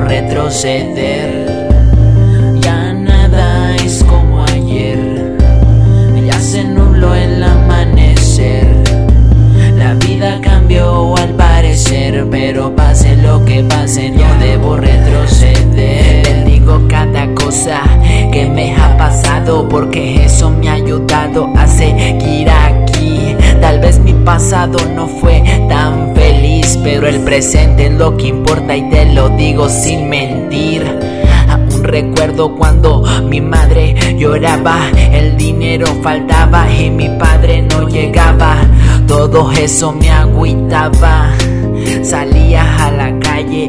retroceder. Ya nada es como ayer, ya se nubló el amanecer. La vida cambió al parecer, pero pase lo que pase, no debo retroceder. Le digo cada cosa que me ha pasado, porque eso me ha ayudado a seguir aquí. Tal vez mi pasado no fue tan feliz, pero el presente es lo que importa y te lo digo sin mentir. Aún recuerdo cuando mi madre lloraba, el dinero faltaba y mi padre no llegaba. Todo eso me agüitaba. Salía a la calle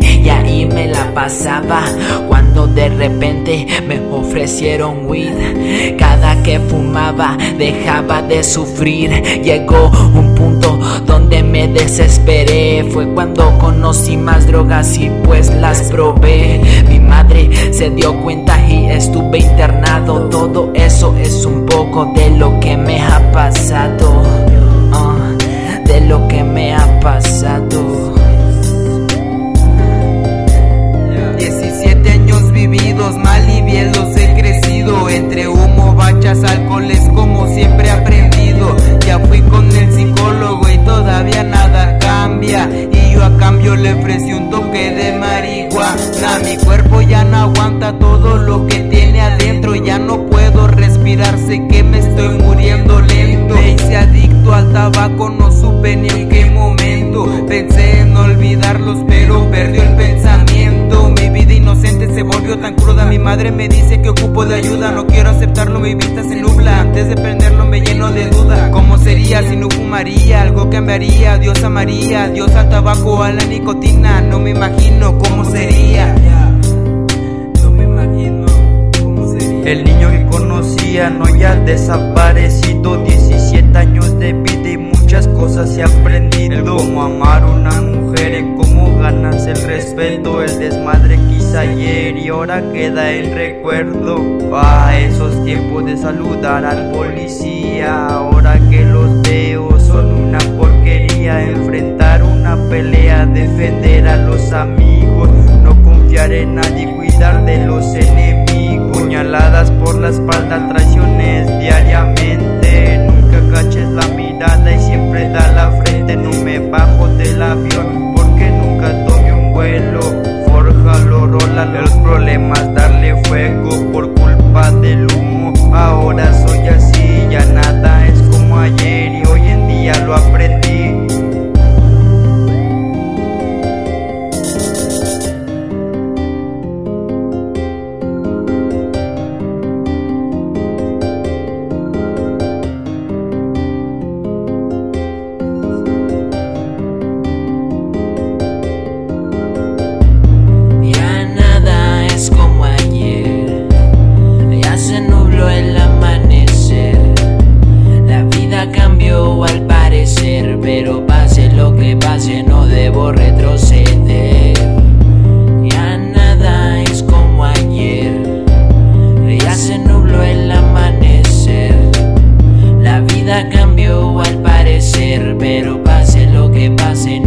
pasaba Cuando de repente me ofrecieron weed. Cada que fumaba dejaba de sufrir. Llegó un punto donde me desesperé. Fue cuando conocí más drogas y pues las probé. Mi madre se dio cuenta y estuve internado. Todo eso es un poco de lo que me ha pasado aguanta todo lo que tiene adentro. Ya no puedo respirar, sé que me estoy muriendo lento. Me hice adicto al tabaco, no supe ni en qué momento. Pensé en olvidarlos, pero perdió el pensamiento. Mi vida inocente se volvió tan cruda. Mi madre me dice que ocupo de ayuda. No quiero aceptarlo, mi vista se nubla. Antes de prenderlo me lleno de duda. ¿Cómo sería si no fumaría? Algo cambiaría. Dios amaría, Dios al tabaco, a la nicotina. No me imagino cómo sería. El niño que conocía no ya desaparecido. 17 años de vida y muchas cosas he aprendido. Cómo amar a una mujer, cómo ganarse el respeto El desmadre que hice ayer y ahora queda el recuerdo. A esos tiempos de saludar al policía Ahora que los veo son una porquería. Enfrentar una pelea, defender a los amigos No confiar en nadie, cuidar de los enemigos traiciones diariamente. Nunca caches la mirada y siempre da la frente. No me bajo del avión pero pase lo que pase,